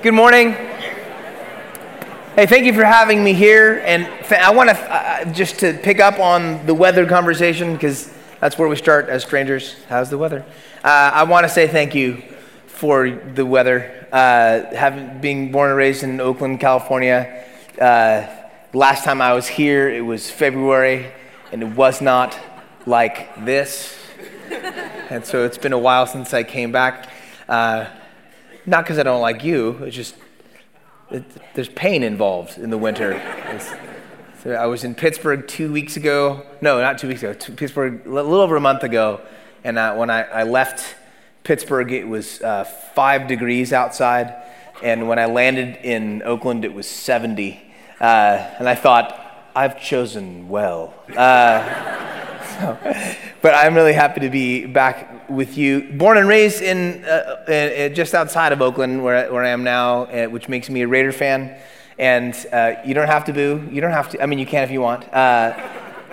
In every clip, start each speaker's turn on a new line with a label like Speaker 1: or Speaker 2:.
Speaker 1: Good morning. Hey, thank you for having me here. And I want to uh, just to pick up on the weather conversation because that's where we start as strangers. How's the weather? Uh, I want to say thank you for the weather. Uh, having being born and raised in Oakland, California. Uh, last time I was here, it was February, and it was not like this. and so it's been a while since I came back. Not because I don't like you, it's just it, there's pain involved in the winter. so I was in Pittsburgh two weeks ago. No, not two weeks ago. Two, Pittsburgh a little over a month ago. And uh, when I, I, left Pittsburgh, it was uh, five degrees outside. And when I landed in Oakland, it was 70. Uh, and I thought, I've chosen well. Uh, so, but I'm really happy to be back with you. Born and raised in uh, uh, just outside of Oakland, where, where I am now, uh, which makes me a Raider fan. And uh, you don't have to boo. You don't have to. I mean, you can if you want. Uh,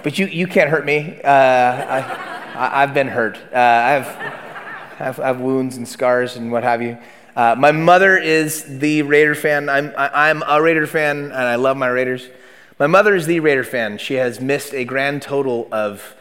Speaker 1: but you, you can't hurt me. Uh, I, have been hurt. I have, I, have, I have wounds and scars and what have you. my mother is the Raider fan. I'm, I, I'm a Raider fan, and I love my Raiders. My mother is the Raider fan. She has missed a grand total of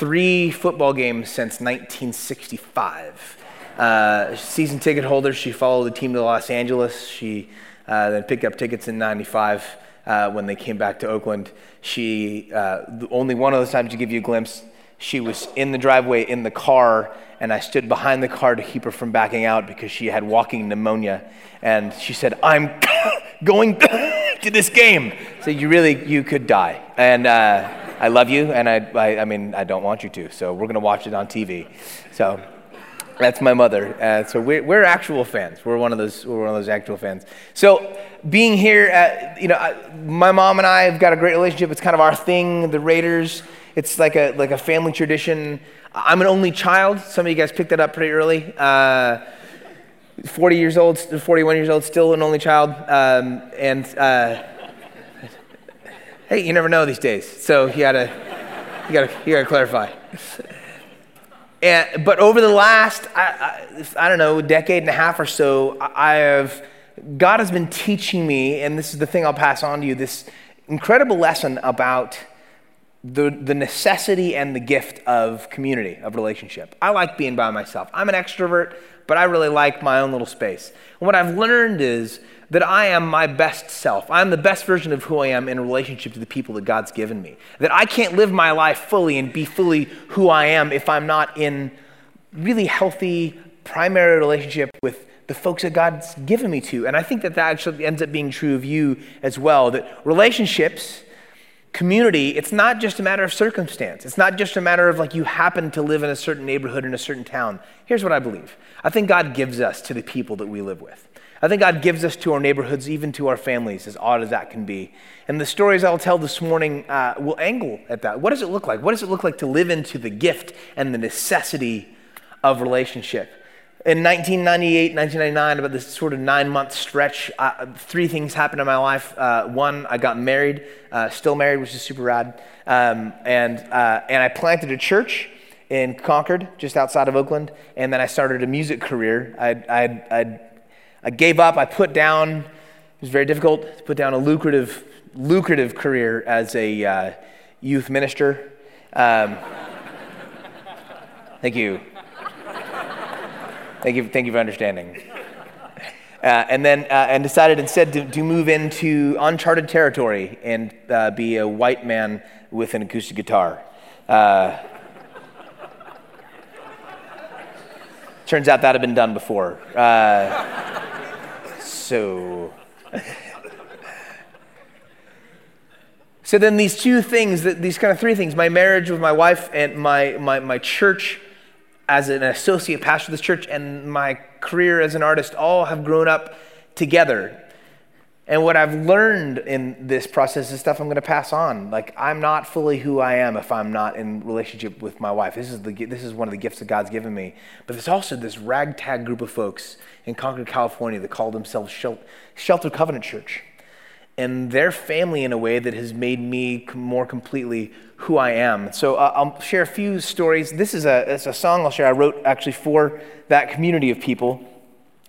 Speaker 1: three football games since 1965. Uh, season ticket holder, she followed the team to Los Angeles. She uh, then picked up tickets in 95 uh, when they came back to Oakland. She, uh, only one of those times to give you a glimpse, she was in the driveway in the car, and I stood behind the car to keep her from backing out because she had walking pneumonia. And she said, I'm going to this game. So you really, you could die. And, uh, I love you, and I, I, I mean, I don't want you to. So we're going to watch it on TV. So that's my mother. Uh, so we're, we're actual fans. We're one of those. We're one of those actual fans. So being here, at, you know, I, my mom and I have got a great relationship. It's kind of our thing. The Raiders. It's like a like a family tradition. I'm an only child. Some of you guys picked that up pretty early. Uh, 40 years old, 41 years old, still an only child, um, and. Uh, hey, you never know these days. So you gotta, you gotta, you gotta clarify. And, but over the last, I, I, I, don't know, decade and a half or so, I have, God has been teaching me, and this is the thing I'll pass on to you, this incredible lesson about the, the necessity and the gift of community, of relationship. I like being by myself. I'm an extrovert, but I really like my own little space. And what I've learned is that I am my best self. I'm the best version of who I am in relationship to the people that God's given me. That I can't live my life fully and be fully who I am if I'm not in really healthy primary relationship with the folks that God's given me to. And I think that that actually ends up being true of you as well. That relationships, community, it's not just a matter of circumstance. It's not just a matter of like you happen to live in a certain neighborhood in a certain town. Here's what I believe I think God gives us to the people that we live with. I think God gives us to our neighborhoods, even to our families, as odd as that can be. And the stories I'll tell this morning uh, will angle at that. What does it look like? What does it look like to live into the gift and the necessity of relationship? In 1998, 1999, about this sort of nine month stretch, uh, three things happened in my life. Uh, one, I got married, uh, still married, which is super rad. Um, and, uh, and I planted a church in Concord, just outside of Oakland. And then I started a music career. I'd, I'd, I'd I gave up. I put down, it was very difficult to put down a lucrative, lucrative career as a uh, youth minister. Um, thank you. Thank you, thank you for understanding. Uh, and then uh, and decided instead to, to, move into uncharted territory and uh, be a white man with an acoustic guitar. Uh, turns out that had been done before. Uh, so. so then these two things, these kind of three things, my marriage with my wife and my, my, my church as an associate pastor of this church and my career as an artist all have grown up together. And what I've learned in this process is stuff I'm going to pass on. Like I'm not fully who I am if I'm not in relationship with my wife. This is the this is one of the gifts that God's given me. But there's also this ragtag group of folks in Concord, California that call themselves Shelter Covenant Church. And their family in a way that has made me more completely who I am. So uh, I'll share a few stories. This is a, it's a song I'll share. I wrote actually for that community of people.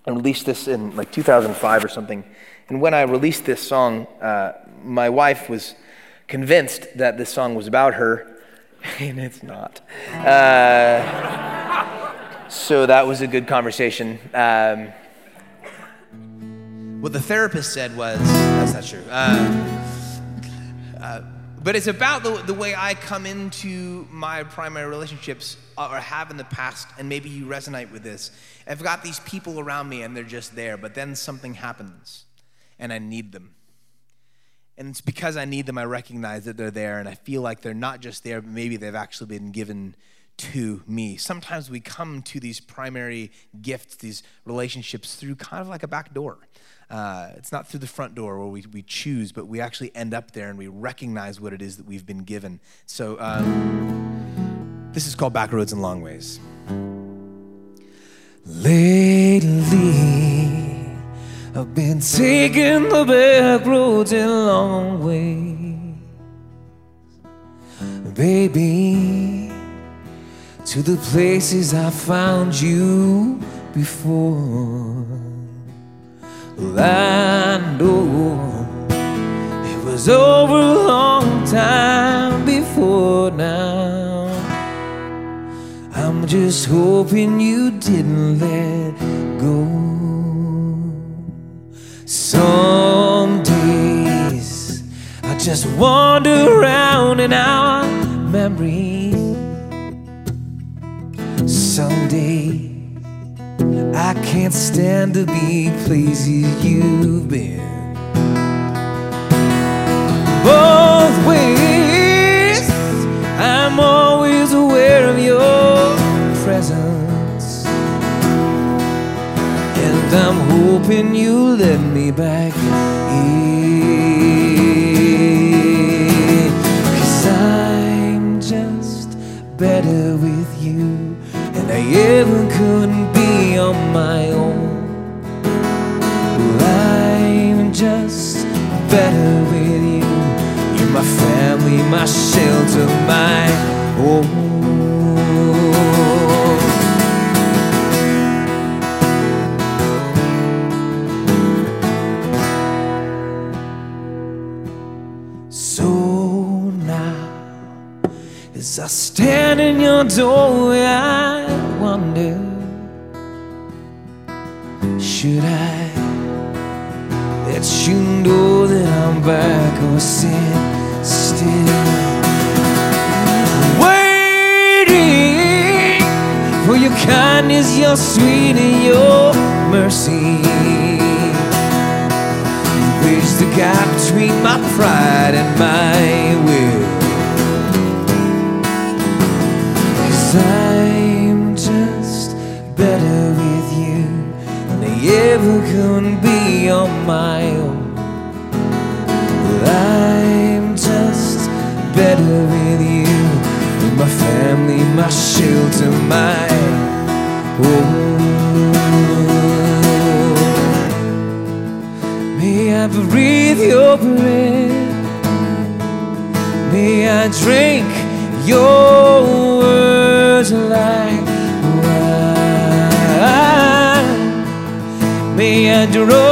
Speaker 1: and released this in like 2005 or something. And when I released this song, uh, my wife was convinced that this song was about her, and it's not. Uh, so that was a good conversation. Um, what the therapist said was that's not true. Uh, uh, but it's about the, the way I come into my primary relationships uh, or have in the past, and maybe you resonate with this. I've got these people around me and they're just there, but then something happens and I need them. And it's because I need them, I recognize that they're there, and I feel like they're not just there, but maybe they've actually been given to me. Sometimes we come to these primary gifts, these relationships, through kind of like a back door. Uh, it's not through the front door where we, we choose, but we actually end up there and we recognize what it is that we've been given. So, um, this is called Backroads and Long Ways.
Speaker 2: Lately, I've been taking the back roads and long ways, baby, to the places I found you before. I know it was over a long time before now. I'm just hoping you didn't let go. Some days I just wander around in our memories. Some days I can't stand to be places you've been. Both ways, I'm always aware of your presence. And I'm hoping you'll let me back on my own. Well, I'm just better with you. You're my family, my shelter, my home. So now, as I stand in your doorway, kindness, your sweet and your mercy. Bridge the gap between my pride and my will. Cause I'm just better with you than I ever could be on my own. Well, I'm just better with you. With my family, my shelter, my your breath. May I drink your words like wine. May I draw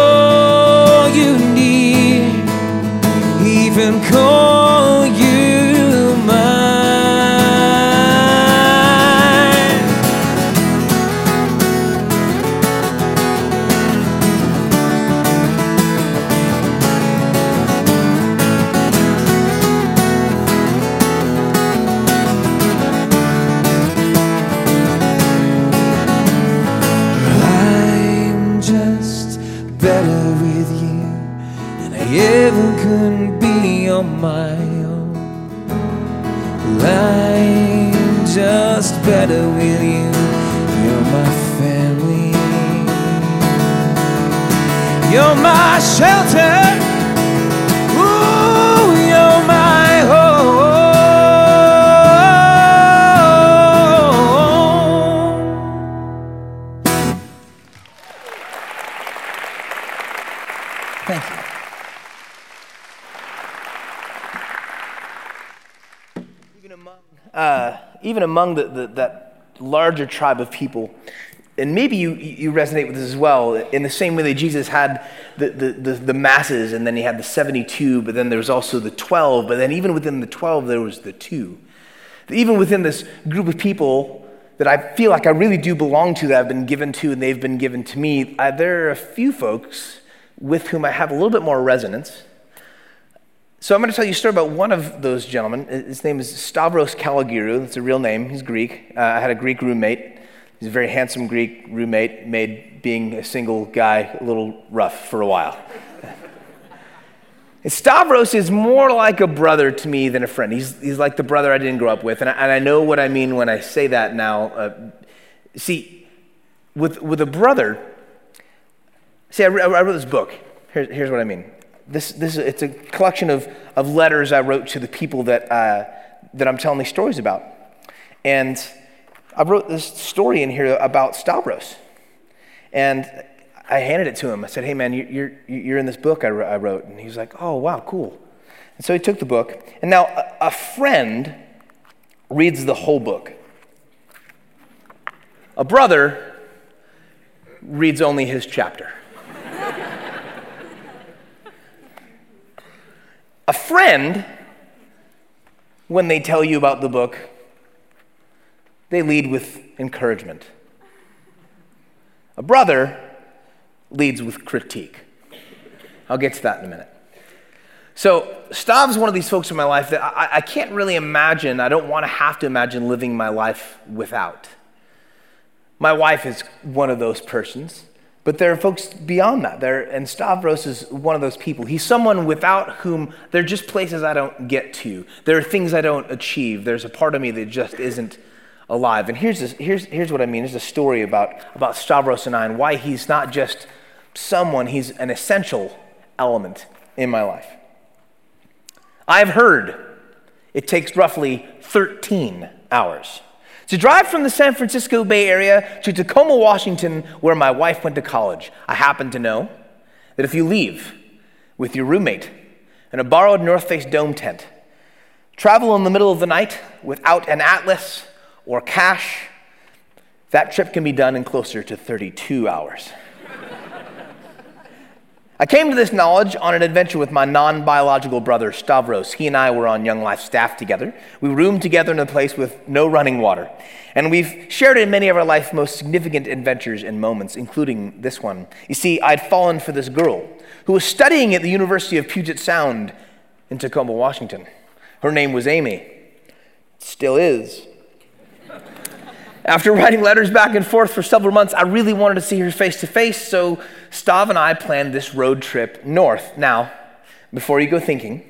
Speaker 2: shelter. Ooh, you're my home.
Speaker 1: Thank you. Even among, uh, even among the, the, that larger tribe of people, and maybe you, you resonate with this as well, in the same way that Jesus had the, the, the, the, masses, and then he had the 72, but then there was also the 12, but then even within the 12, there was the two. Even within this group of people that I feel like I really do belong to, that I've been given to, and they've been given to me, I, there are a few folks with whom I have a little bit more resonance. So I'm going to tell you a story about one of those gentlemen. His name is Stavros Kalogeru. That's a real name. He's Greek. Uh, I had a Greek roommate. He's a very handsome Greek roommate, made being a single guy a little rough for a while. Stavros is more like a brother to me than a friend. He's, he's like the brother I didn't grow up with. And I, and I know what I mean when I say that now. Uh, see, with, with a brother, see, I, re- I wrote this book. Here, here's what I mean. This, this, it's a collection of, of letters I wrote to the people that, uh, that I'm telling these stories about. And I wrote this story in here about Stavros. And I handed it to him. I said, Hey, man, you're, you're in this book I wrote. And he was like, Oh, wow, cool. And so he took the book. And now a friend reads the whole book, a brother reads only his chapter. a friend, when they tell you about the book, they lead with encouragement. A brother leads with critique. I'll get to that in a minute. So, Stav's one of these folks in my life that I, I can't really imagine, I don't want to have to imagine living my life without. My wife is one of those persons, but there are folks beyond that. There, and Stavros is one of those people. He's someone without whom there are just places I don't get to. There are things I don't achieve. There's a part of me that just isn't alive. And here's, this, here's, here's what I mean. There's a story about, about Stavros and I and why he's not just someone, he's an essential element in my life. I've heard it takes roughly 13 hours to drive from the San Francisco Bay Area to Tacoma, Washington, where my wife went to college. I happen to know that if you leave with your roommate in a borrowed North Face dome tent, travel in the middle of the night without an atlas or cash, that trip can be done in closer to 32 hours. I came to this knowledge on an adventure with my non biological brother, Stavros. He and I were on Young Life staff together. We roomed together in a place with no running water. And we've shared in many of our life's most significant adventures and moments, including this one. You see, I'd fallen for this girl who was studying at the University of Puget Sound in Tacoma, Washington. Her name was Amy. Still is. After writing letters back and forth for several months, I really wanted to see her face to face, so Stav and I planned this road trip north. Now, before you go thinking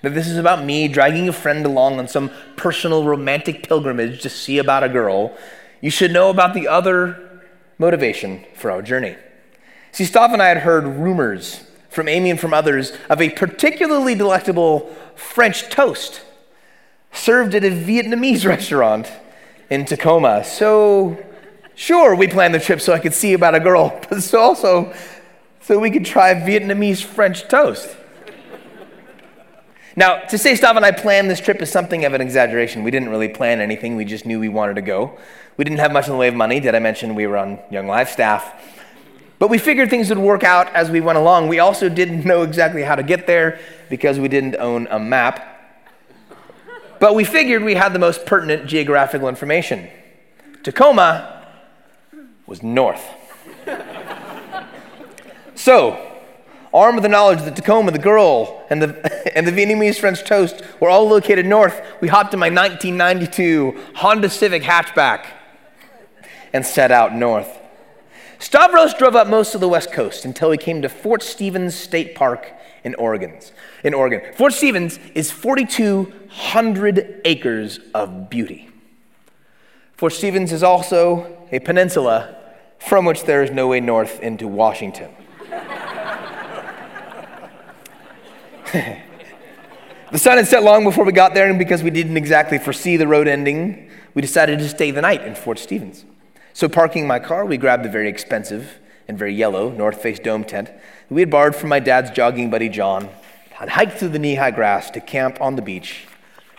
Speaker 1: that this is about me dragging a friend along on some personal romantic pilgrimage to see about a girl, you should know about the other motivation for our journey. See, Stav and I had heard rumors from Amy and from others of a particularly delectable French toast served at a Vietnamese restaurant in Tacoma. So, sure, we planned the trip so I could see about a girl, but so also so we could try Vietnamese French toast. Now, to say Stav and I planned this trip is something of an exaggeration. We didn't really plan anything, we just knew we wanted to go. We didn't have much in the way of money. Did I mention we were on Young Life staff? But we figured things would work out as we went along. We also didn't know exactly how to get there because we didn't own a map. But we figured we had the most pertinent geographical information. Tacoma was north. so, armed with the knowledge that Tacoma, the girl, and the, and the Vietnamese French toast were all located north, we hopped in my 1992 Honda Civic hatchback and set out north. Stavros drove up most of the west coast until we came to Fort Stevens State Park in Oregon. In Oregon, Fort Stevens is 4,200 acres of beauty. Fort Stevens is also a peninsula from which there is no way north into Washington. the sun had set long before we got there, and because we didn't exactly foresee the road ending, we decided to stay the night in Fort Stevens. So, parking my car, we grabbed the very expensive and very yellow North Face dome tent we had borrowed from my dad's jogging buddy John and hiked through the knee high grass to camp on the beach,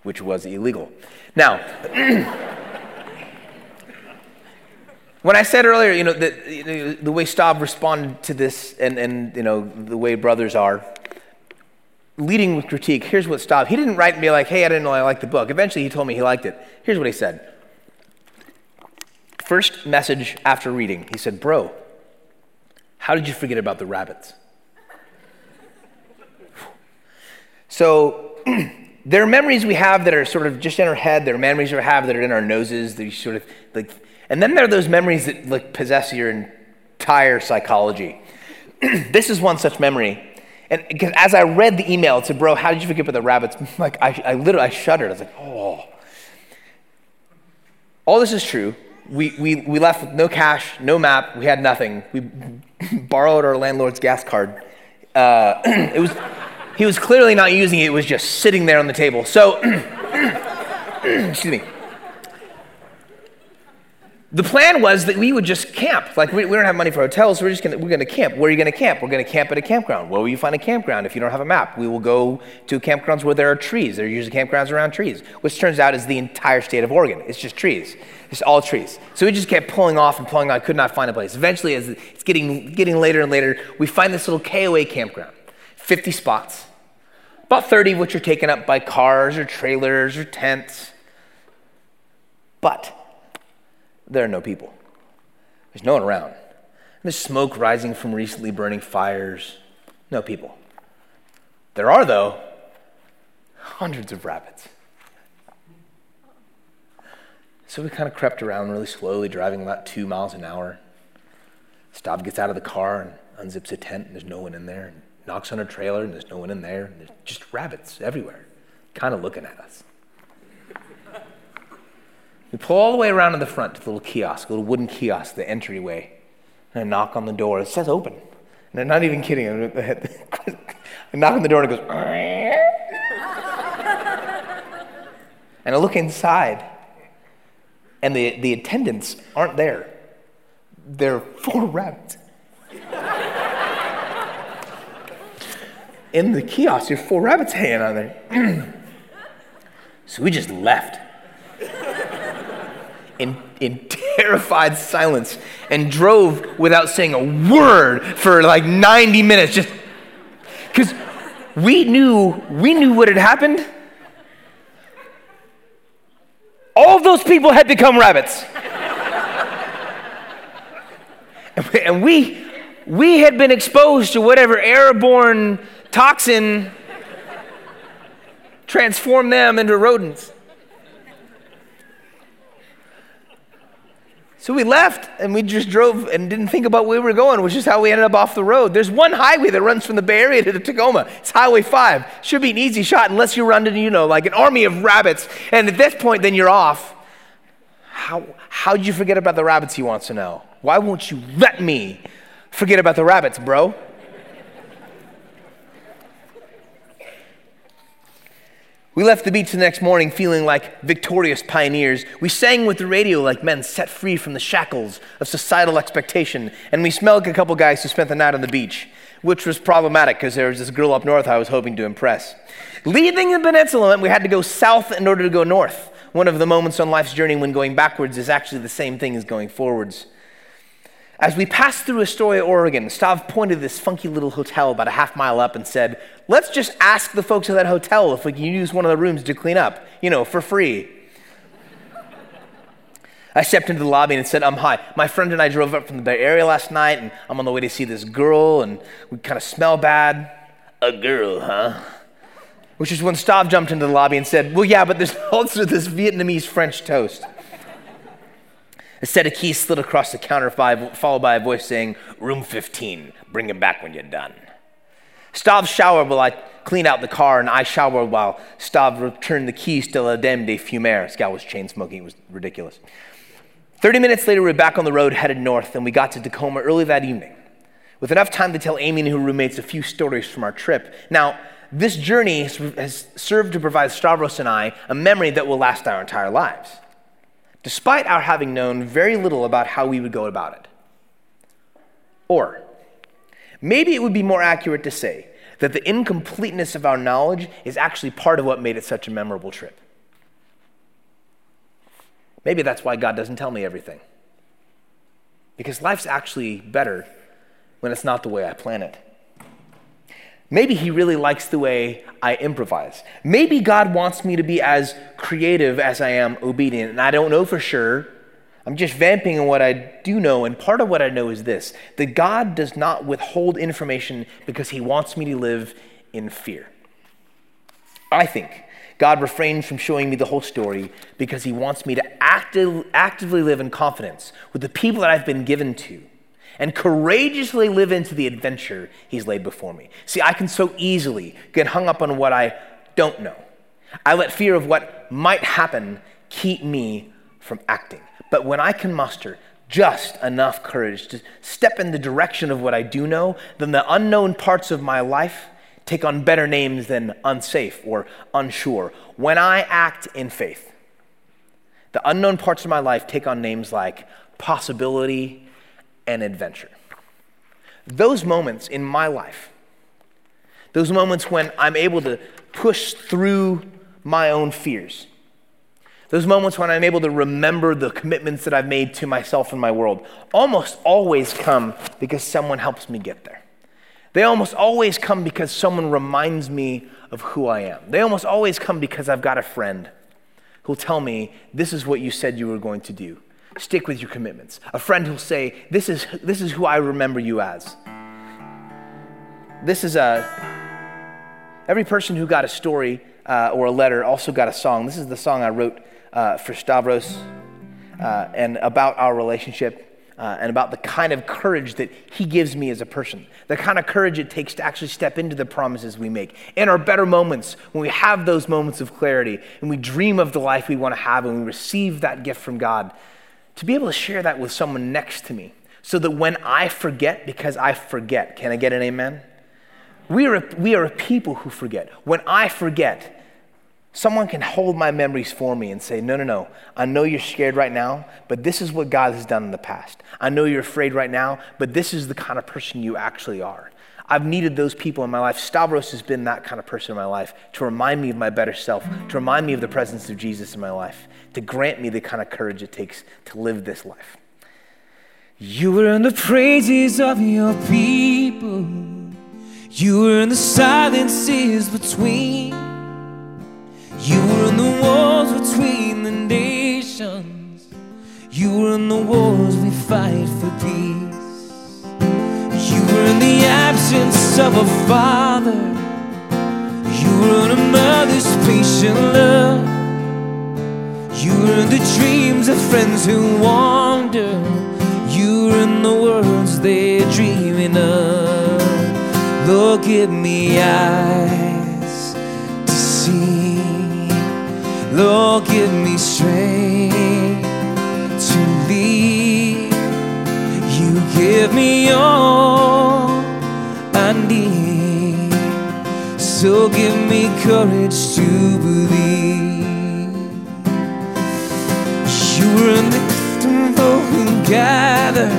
Speaker 1: which was illegal. Now, When I said earlier, you know, that you know, the way Stav responded to this and, and, you know, the way brothers are, leading with critique, here's what Stav, he didn't write me like, hey, I didn't know I liked the book. Eventually he told me he liked it. Here's what he said. First message after reading, he said, bro, how did you forget about the rabbits? So there are memories we have that are sort of just in our head. There are memories we have that are in our noses. That sort of like, and then there are those memories that like possess your entire psychology. this is one such memory. And as I read the email, it said, "Bro, how did you forget about the rabbits?" Like I, I literally I shuddered. I was like, "Oh." All this is true. We, we, we left with no cash, no map. We had nothing. We borrowed our landlord's gas card. Uh, it was he was clearly not using it, it was just sitting there on the table. So, excuse me. The plan was that we would just camp. Like, we, we don't have money for hotels, so we're just gonna, we're gonna camp. Where are you gonna camp? We're gonna camp at a campground. Where will you find a campground if you don't have a map? We will go to campgrounds where there are trees. There are usually campgrounds around trees, which turns out is the entire state of Oregon. It's just trees. It's all trees. So we just kept pulling off and pulling off. Could not find a place. Eventually, as it's getting, getting later and later, we find this little KOA campground. 50 spots, about 30 of which are taken up by cars or trailers or tents. But there are no people. There's no one around. There's smoke rising from recently burning fires. No people. There are, though, hundreds of rabbits. So we kind of crept around really slowly, driving about two miles an hour. Stav gets out of the car and unzips a tent, and there's no one in there. Knocks on a trailer and there's no one in there. And there's just rabbits everywhere, kind of looking at us. We pull all the way around to the front to the little kiosk, a little wooden kiosk, the entryway. And I knock on the door. It says open. And I'm not even kidding. I knock on the door and it goes, and I look inside, and the, the attendants aren't there. Are four rabbits. In the kiosk. There's four rabbits hanging on there. so we just left in, in terrified silence and drove without saying a word for like 90 minutes. Just because we knew, we knew what had happened. All of those people had become rabbits. and we, we had been exposed to whatever airborne toxin transformed them into rodents. So we left and we just drove and didn't think about where we were going, which is how we ended up off the road. There's one highway that runs from the Bay Area to the Tacoma. It's Highway 5. Should be an easy shot unless you run into, you know, like an army of rabbits. And at this point, then you're off. How, how'd you forget about the rabbits, he wants to know. Why won't you let me forget about the rabbits, bro? We left the beach the next morning feeling like victorious pioneers. We sang with the radio like men set free from the shackles of societal expectation, and we smelled like a couple guys who spent the night on the beach, which was problematic because there was this girl up north I was hoping to impress. Leaving the peninsula meant we had to go south in order to go north. One of the moments on life's journey when going backwards is actually the same thing as going forwards. As we passed through Astoria, Oregon, Stav pointed to this funky little hotel about a half mile up and said, Let's just ask the folks at that hotel if we can use one of the rooms to clean up, you know, for free. I stepped into the lobby and said, I'm hi. My friend and I drove up from the Bay Area last night, and I'm on the way to see this girl, and we kind of smell bad. A girl, huh? Which is when Stav jumped into the lobby and said, Well, yeah, but there's also this Vietnamese French toast. A set of keys slid across the counter, followed by a voice saying, Room 15, bring him back when you're done. Stav showered while I cleaned out the car, and I showered while Stav returned the keys to La Dame de Fumer. This guy was chain smoking, it was ridiculous. 30 minutes later, we were back on the road headed north, and we got to Tacoma early that evening, with enough time to tell Amy and her roommates a few stories from our trip. Now, this journey has served to provide Stavros and I a memory that will last our entire lives despite our having known very little about how we would go about it. Or, maybe it would be more accurate to say that the incompleteness of our knowledge is actually part of what made it such a memorable trip. Maybe that's why God doesn't tell me everything. because life's actually better when it's not the way I plan it. Maybe he really likes the way I improvise. Maybe God wants me to be as creative as I am obedient, and I don't know for sure. I'm just vamping on what I do know, and part of what I know is this that God does not withhold information because he wants me to live in fear. I think God refrains from showing me the whole story because he wants me to active, actively live in confidence with the people that I've been given to and courageously live into the adventure he's laid before me. See, I can so easily get hung up on what I don't know. I let fear of what might happen keep me from acting. But when I can muster just enough courage to step in the direction of what I do know, then the unknown parts of my life take on better names than unsafe or unsure. When I act in faith, the unknown parts of my life take on names like possibility and adventure. Those moments in my life, those moments when I'm able to push through my own fears, those moments when I'm able to remember the commitments that I've made to myself and my world almost always come because someone helps me get there. They almost always come because someone reminds me of who I am. They almost always come because I've got a friend who'll tell me, This is what you said you were going to do. Stick with your commitments. A friend who'll say, This is, this is who I remember you as. This is a, every person who got a story uh, or a letter also got a song. This is the song I wrote uh, for Stavros uh, and about our relationship. Uh, and about the kind of courage that he gives me as a person, the kind of courage it takes to actually step into the promises we make. In our better moments, when we have those moments of clarity and we dream of the life we want to have and we receive that gift from God, to be able to share that with someone next to me so that when I forget, because I forget, can I get an amen? We are, a, we are a people who forget. When I forget, Someone can hold my memories for me and say, No, no, no. I know you're scared right now, but this is what God has done in the past. I know you're afraid right now, but this is the kind of person you actually are. I've needed those people in my life. Stavros has been that kind of person in my life to remind me of my better self, to remind me of the presence of Jesus in my life, to grant me the kind of courage it takes to live this life.
Speaker 2: You were in the praises of your people, you were in the silences between. You were in the wars between the nations. You were in the wars we fight for peace. Were in the absence of a father. You were in a mother's patient love. You were in the dreams of friends who wander. You were in the worlds they're dreaming of. Lord, give me eyes to see. Lord, give me strength to lead. You give me all So give me courage to believe. You are in the temple who gather.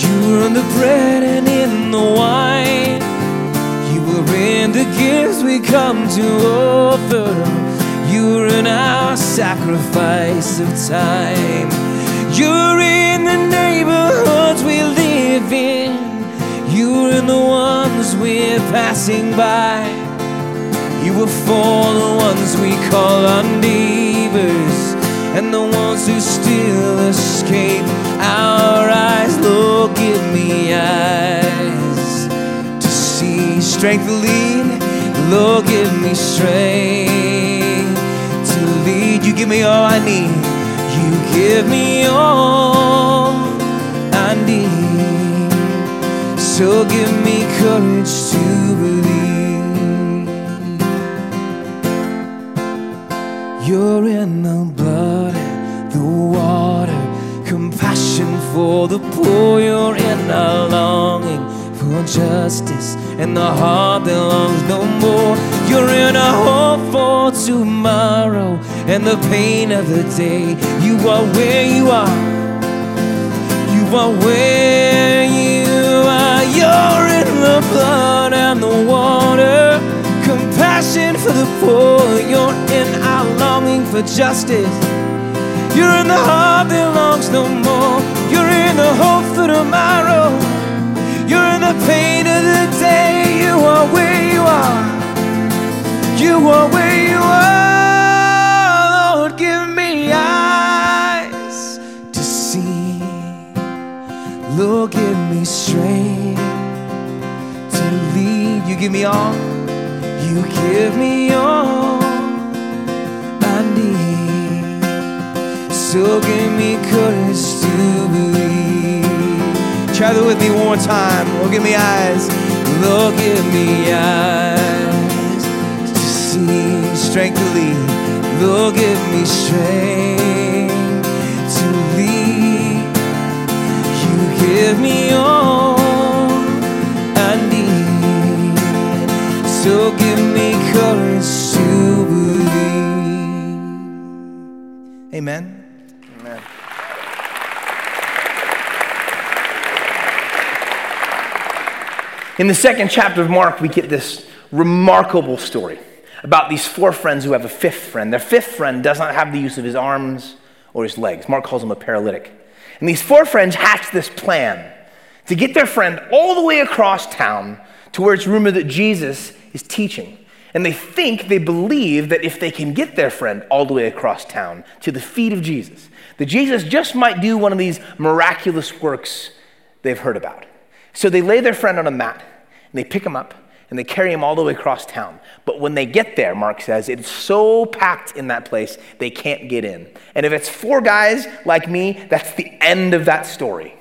Speaker 2: You are in the bread and in the wine. You are in the gifts we come to offer. You're in our sacrifice of time. You're in the neighborhoods we live in. You're in the ones we're passing by. You were for the ones we call our neighbors and the ones who still escape our eyes. Lord, give me eyes to see strength to lead. Lord, give me strength to lead. You give me all I need. You give me all I need. So give me courage to believe. You're in the blood, the water, compassion for the poor. You're in our longing for justice and the heart that longs no more. You're in a hope for tomorrow and the pain of the day. You are where you are. You are where you are. You're in the blood and the water. Compassion for the poor. You're in our longing for justice. You're in the heart that longs no more. You're in the hope for tomorrow. You're in the pain of the day. You are where you are. You are where you are. Give me all. You give me all I need. So give me courage to believe. Try that with me one more time. Lord, give me eyes. Lord, give me eyes to see, strength to lead. Lord, give me strength to lead. You give me all So give me courage to believe.
Speaker 1: Amen. Amen. In the second chapter of Mark, we get this remarkable story about these four friends who have a fifth friend. Their fifth friend does not have the use of his arms or his legs. Mark calls him a paralytic. And these four friends hatch this plan to get their friend all the way across town to where it's rumored that Jesus is teaching. And they think, they believe that if they can get their friend all the way across town to the feet of Jesus, that Jesus just might do one of these miraculous works they've heard about. So they lay their friend on a mat and they pick him up and they carry him all the way across town. But when they get there, Mark says, it's so packed in that place, they can't get in. And if it's four guys like me, that's the end of that story.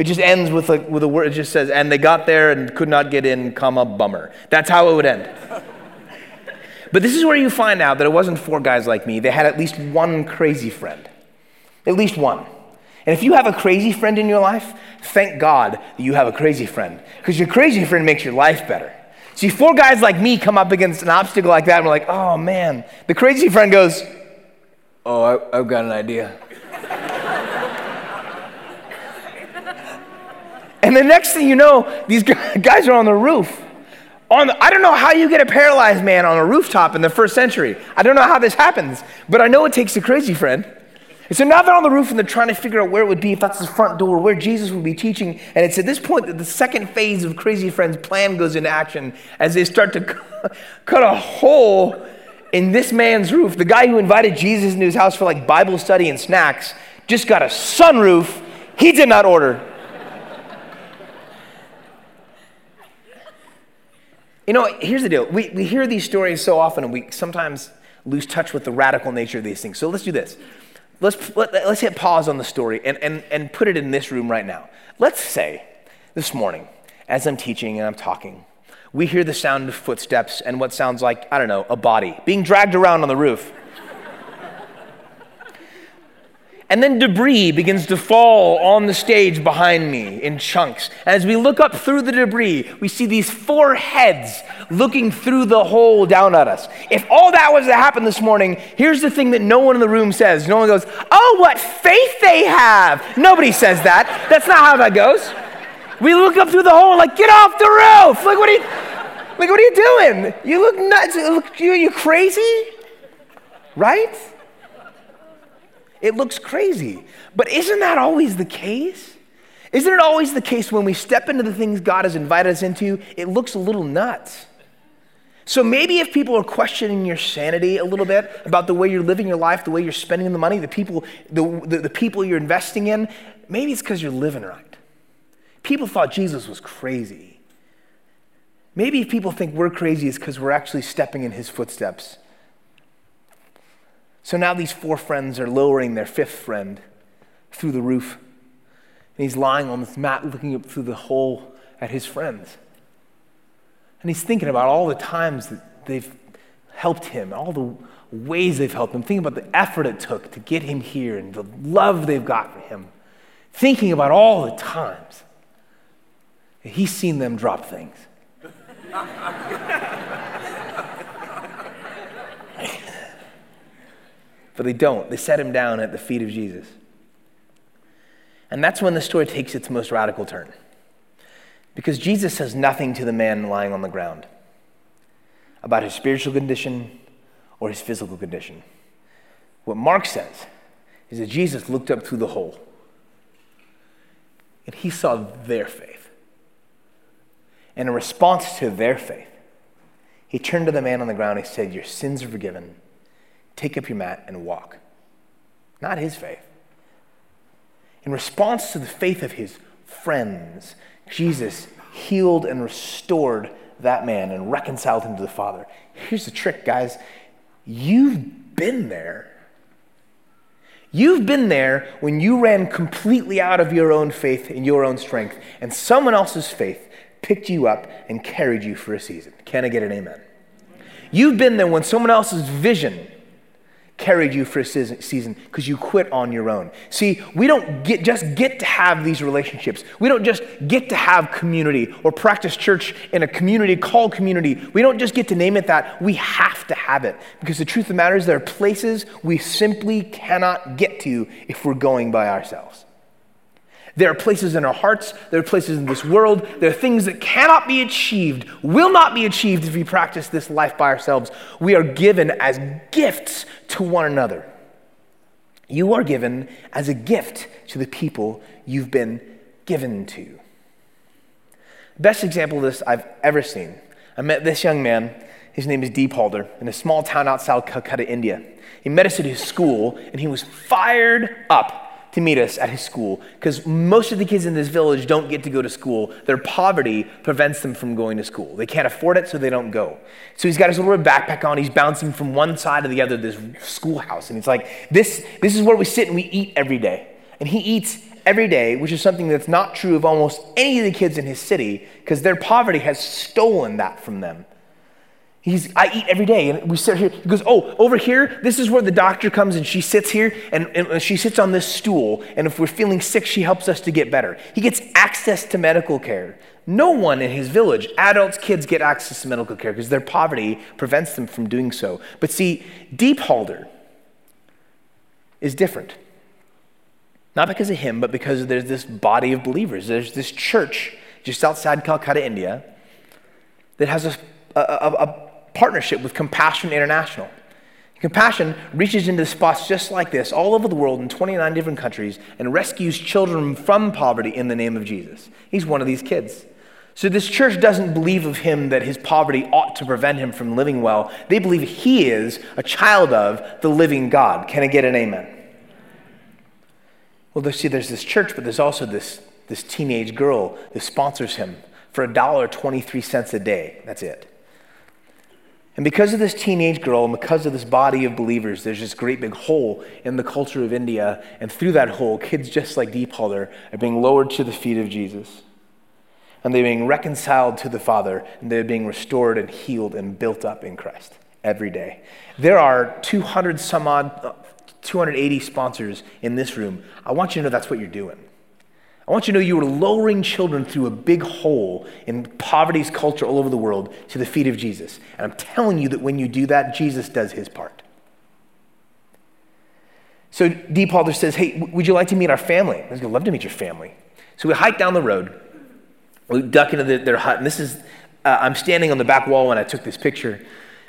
Speaker 1: It just ends with a, with a word, it just says, and they got there and could not get in, comma, bummer. That's how it would end. but this is where you find out that it wasn't four guys like me. They had at least one crazy friend. At least one. And if you have a crazy friend in your life, thank God that you have a crazy friend. Because your crazy friend makes your life better. See, four guys like me come up against an obstacle like that, and we're like, oh man. The crazy friend goes, oh, I, I've got an idea. And the next thing you know, these guys are on the roof. On the, I don't know how you get a paralyzed man on a rooftop in the first century. I don't know how this happens, but I know it takes a crazy friend. And so now they're on the roof and they're trying to figure out where it would be, if that's the front door, where Jesus would be teaching. And it's at this point that the second phase of Crazy Friends' plan goes into action as they start to cut a hole in this man's roof. The guy who invited Jesus into his house for like Bible study and snacks just got a sunroof he did not order. You know, here's the deal. We, we hear these stories so often and we sometimes lose touch with the radical nature of these things. So let's do this. Let's, let, us let us hit pause on the story and, and, and put it in this room right now. Let's say this morning, as I'm teaching and I'm talking, we hear the sound of footsteps and what sounds like, I don't know, a body being dragged around on the roof. And then debris begins to fall on the stage behind me in chunks. As we look up through the debris, we see these four heads looking through the hole down at us. If all that was to happen this morning, here's the thing that no one in the room says. No one goes, Oh, what faith they have. Nobody says that. That's not how that goes. We look up through the hole like, get off the roof. Like, what are you, like, what are you doing? You look nuts. You, you crazy? Right? It looks crazy. But isn't that always the case? Isn't it always the case when we step into the things God has invited us into, it looks a little nuts? So maybe if people are questioning your sanity a little bit about the way you're living your life, the way you're spending the money, the people, the, the, the people you're investing in, maybe it's because you're living right. People thought Jesus was crazy. Maybe if people think we're crazy, it's because we're actually stepping in his footsteps so now these four friends are lowering their fifth friend through the roof. And he's lying on this mat looking up through the hole at his friends. And he's thinking about all the times that they've helped him, all the ways they've helped him, thinking about the effort it took to get him here and the love they've got for him. Thinking about all the times he's seen them drop things. but they don't. They set him down at the feet of Jesus. And that's when the story takes its most radical turn. Because Jesus says nothing to the man lying on the ground about his spiritual condition or his physical condition. What Mark says is that Jesus looked up through the hole And he saw their faith. And in response to their faith, he turned to the man on the ground. And he said, Your sins are forgiven. Take up your mat and walk. Not his faith. In response to the faith of his friends, Jesus healed and restored that man and reconciled him to the Father. Here's the trick, guys. You've been there. You've been there when you ran completely out of your own faith and your own strength, and someone else's faith picked you up and carried you for a season. Can I get an amen? You've been there when someone else's vision carried you for a season because you quit on your own. See, we don't get, just get to have these relationships. We don't just get to have community or practice church in a community called community. We don't just get to name it that. We have to have it because the truth of the matter is there are places we simply cannot get to if we're going by ourselves. There are places in our hearts, there are places in this world, there are things that cannot be achieved, will not be achieved if we practice this life by ourselves. We are given as gifts to one another. You are given as a gift to the people you've been given to. Best example of this I've ever seen. I met this young man, his name is Deep Halder, in a small town outside Calcutta, India. He met us at his school, and he was fired up to meet us at his school because most of the kids in this village don't get to go to school. Their poverty prevents them from going to school. They can't afford it, so they don't go. So he's got his little backpack on. He's bouncing from one side to the other of this schoolhouse. And he's like, this, this is where we sit and we eat every day. And he eats every day, which is something that's not true of almost any of the kids in his city because their poverty has stolen that from them. He's, I eat every day. And we sit here. He goes, Oh, over here, this is where the doctor comes and she sits here and, and she sits on this stool. And if we're feeling sick, she helps us to get better. He gets access to medical care. No one in his village, adults, kids, get access to medical care because their poverty prevents them from doing so. But see, Deep Halder is different. Not because of him, but because there's this body of believers. There's this church just outside Calcutta, India, that has a, a, a, a partnership with Compassion International. Compassion reaches into spots just like this all over the world in 29 different countries and rescues children from poverty in the name of Jesus. He's one of these kids. So, this church doesn't believe of him that his poverty ought to prevent him from living well. They believe he is a child of the living God. Can I get an amen? Well, see, there's this church, but there's also this, this teenage girl that sponsors him for a dollar twenty-three cents a day. That's it. And because of this teenage girl and because of this body of believers, there's this great big hole in the culture of India. And through that hole, kids just like Deep Halder are being lowered to the feet of Jesus. And they're being reconciled to the Father, and they're being restored and healed and built up in Christ every day. There are 200 some odd, uh, 280 sponsors in this room. I want you to know that's what you're doing. I want you to know you are lowering children through a big hole in poverty's culture all over the world to the feet of Jesus. And I'm telling you that when you do that, Jesus does his part. So Deep Halder says, Hey, would you like to meet our family? I would love to meet your family. So we hike down the road. We duck into the, their hut. And this is, uh, I'm standing on the back wall when I took this picture.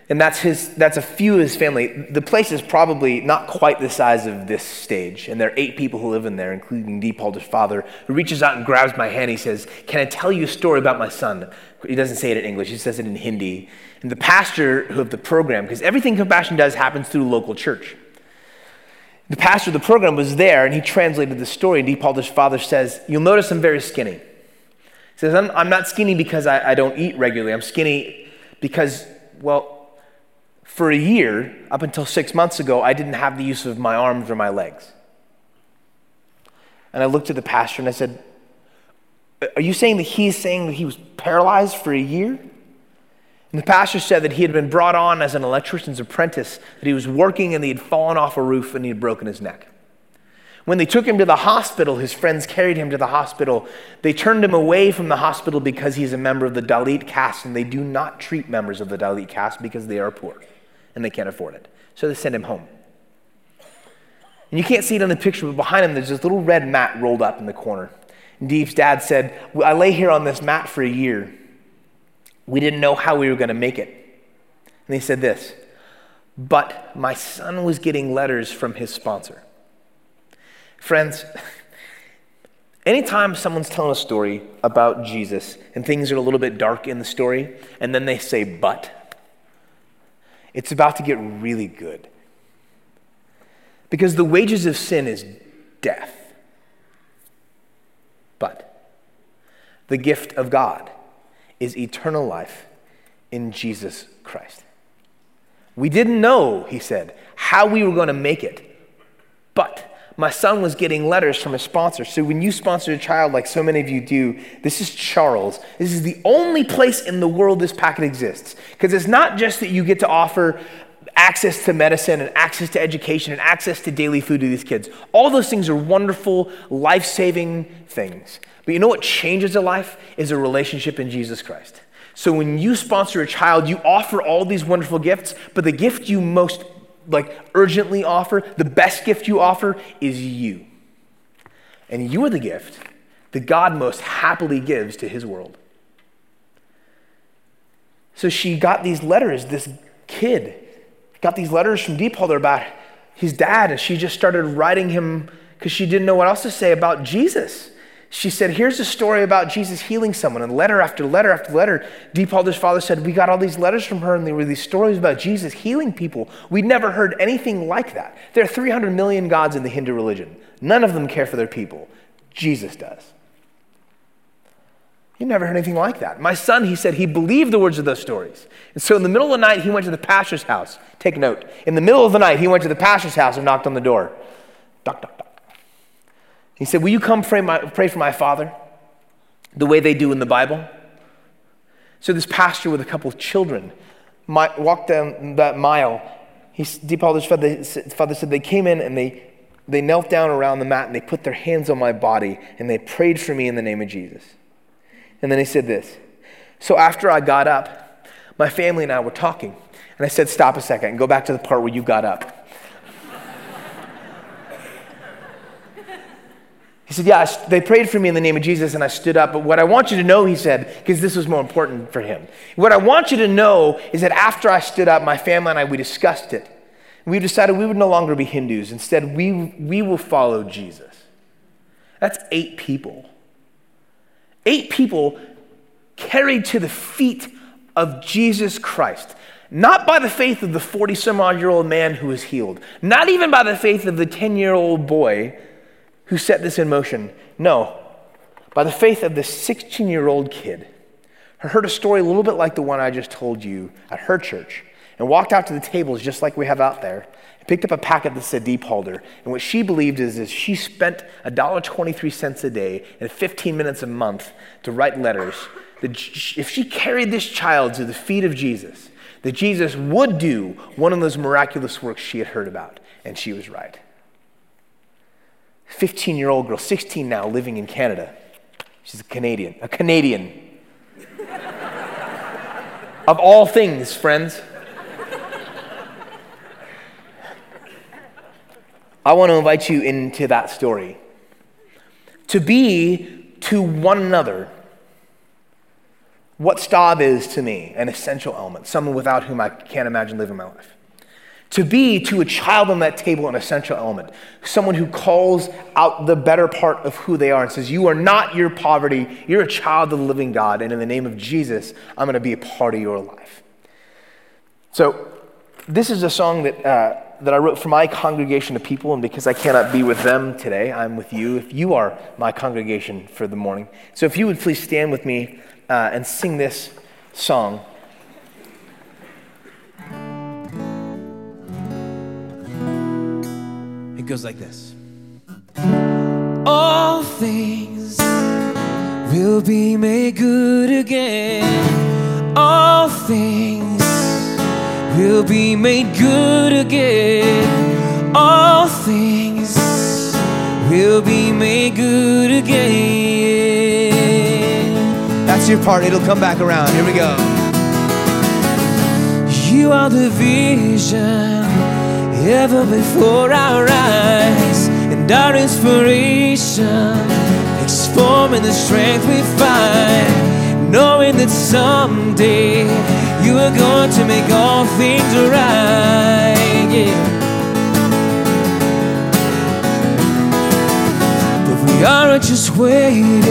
Speaker 1: And that's, his, that's a few of his family. The place is probably not quite the size of this stage. And there are eight people who live in there, including Deep Halder's father, who reaches out and grabs my hand. He says, Can I tell you a story about my son? He doesn't say it in English, he says it in Hindi. And the pastor of the program, because everything Compassion does happens through local church. The pastor of the program was there and he translated the story. And Deep Halder's father says, You'll notice I'm very skinny. He says, I'm, I'm not skinny because I, I don't eat regularly. I'm skinny because, well, for a year, up until six months ago, I didn't have the use of my arms or my legs. And I looked at the pastor and I said, Are you saying that he's saying that he was paralyzed for a year? And the pastor said that he had been brought on as an electrician's apprentice, that he was working and he had fallen off a roof and he had broken his neck. When they took him to the hospital, his friends carried him to the hospital. They turned him away from the hospital because he's a member of the Dalit caste, and they do not treat members of the Dalit caste because they are poor and they can't afford it. So they send him home. And you can't see it on the picture, but behind him, there's this little red mat rolled up in the corner. And Deep's dad said, I lay here on this mat for a year. We didn't know how we were going to make it. And he said this, but my son was getting letters from his sponsor. Friends, Anytime someone's telling a story about Jesus and things are a little bit dark in the story, and then they say, but, it's about to get really good. Because the wages of sin is death. But the gift of God is eternal life in Jesus Christ. We didn't know, he said, how we were going to make it. But my son was getting letters from a sponsor. So when you sponsor a child, like so many of you do, this is Charles. This is the only place in the world this packet exists. Because it's not just that you get to offer access to medicine and access to education and access to daily food to these kids. All those things are wonderful, life saving things. But you know what changes a life? Is a relationship in Jesus Christ. So when you sponsor a child, you offer all these wonderful gifts, but the gift you most like urgently offer, the best gift you offer is you. And you are the gift that God most happily gives to his world. So she got these letters, this kid got these letters from Deep Halder about his dad, and she just started writing him because she didn't know what else to say about Jesus she said, Here's a story about Jesus healing someone. And letter after letter after letter, Deep Halder's father said, We got all these letters from her, and there were these stories about Jesus healing people. We'd never heard anything like that. There are 300 million gods in the Hindu religion. None of them care for their people. Jesus does. You never heard anything like that. My son, he said, he believed the words of those stories. And so in the middle of the night, he went to the pastor's house. Take note. In the middle of the night, he went to the pastor's house and knocked on the door. Knock, knock. He said, Will you come pray, my, pray for my father the way they do in the Bible? So this pastor with a couple of children my, walked down that mile. He, Deep Halder's father, father said they came in and they, they knelt down around the mat and they put their hands on my body and they prayed for me in the name of Jesus. And then he said this. So after I got up, my family and I were talking. And I said, Stop a second and go back to the part where you got up. He said, Yeah, they prayed for me in the name of Jesus and I stood up. But what I want you to know, he said, because this was more important for him, what I want you to know is that after I stood up, my family and I, we discussed it. We decided we would no longer be Hindus. Instead, we, we will follow Jesus. That's eight people. Eight people carried to the feet of Jesus Christ. Not by the faith of the 40 some odd year old man who was healed, not even by the faith of the 10 year old boy who set this in motion. No, by the faith of this 16 year old kid who heard a story a little bit like the one I just told you at her church and walked out to the tables just like we have out there and picked up a packet that said Deep Halder. And what she believed is, is she spent $1.23 a day and 15 minutes a month to write letters. That if she carried this child to the feet of Jesus, that Jesus would do one of those miraculous works she had heard about. And she was right. 15 year old girl, 16 now, living in Canada. She's a Canadian, a Canadian. of all things, friends. I want to invite you into that story. To be to one another what Stav is to me, an essential element, someone without whom I can't imagine living my life. To be to a child on that table an essential element, someone who calls out the better part of who they are and says, You are not your poverty, you're a child of the living God, and in the name of Jesus, I'm going to be a part of your life. So, this is a song that, uh, that I wrote for my congregation of people, and because I cannot be with them today, I'm with you. If you are my congregation for the morning. So, if you would please stand with me uh, and sing this song.
Speaker 2: Goes like this All things will be made good again. All things will be made good again. All things will be made good again.
Speaker 1: That's your part. It'll come back around. Here we go.
Speaker 2: You are the vision ever before our eyes, and our inspiration takes form in the strength we find, knowing that someday you are going to make all things right. Yeah. But We aren't just waiting,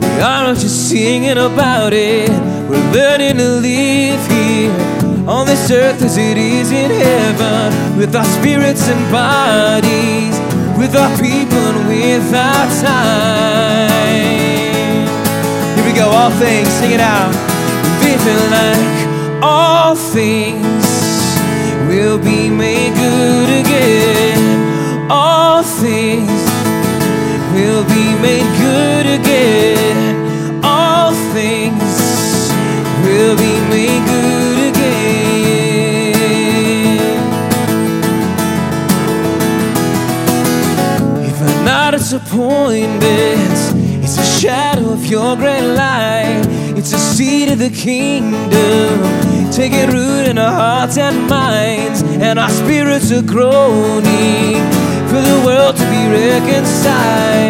Speaker 2: we aren't just singing about it. We're learning to live here on this earth as it is in heaven, with our spirits and bodies, with our people and with our time. Here we go, all things, sing it out. Living like all things will be made good again. All things will be made good again. All things will be made good not a disappointment, it's a shadow of your great light. It's a seed of the kingdom, taking root in our hearts and minds, and our spirits are groaning for the world to be reconciled.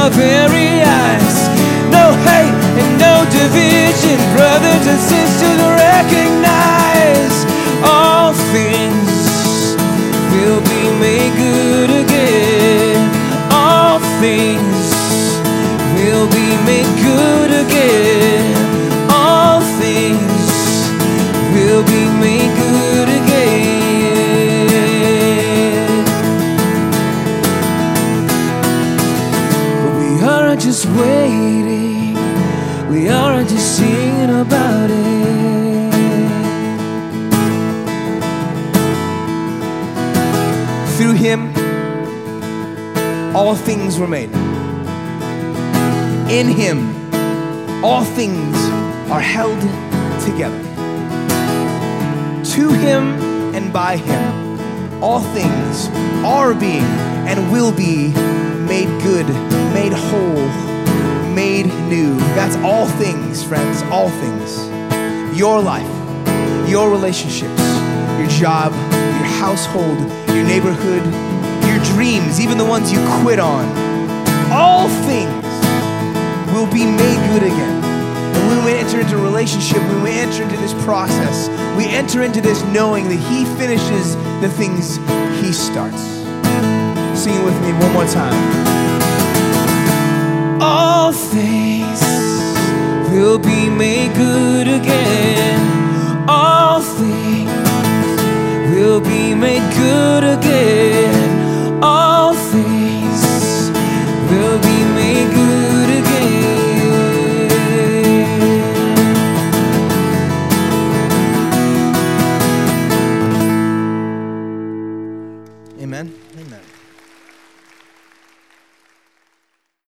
Speaker 2: See with
Speaker 1: Through him, all things were made. In him, all things are held together. To him and by him, all things are being and will be made good, made whole, made new. That's all things, friends, all things. Your life, your relationships, your job, household, your neighborhood, your dreams, even the ones you quit on. All things will be made good again. And when we enter into a relationship, when we enter into this process, we enter into this knowing that He finishes the things He starts. Sing it with me one more time.
Speaker 2: All things will be made good again. All things will be made good again. All things.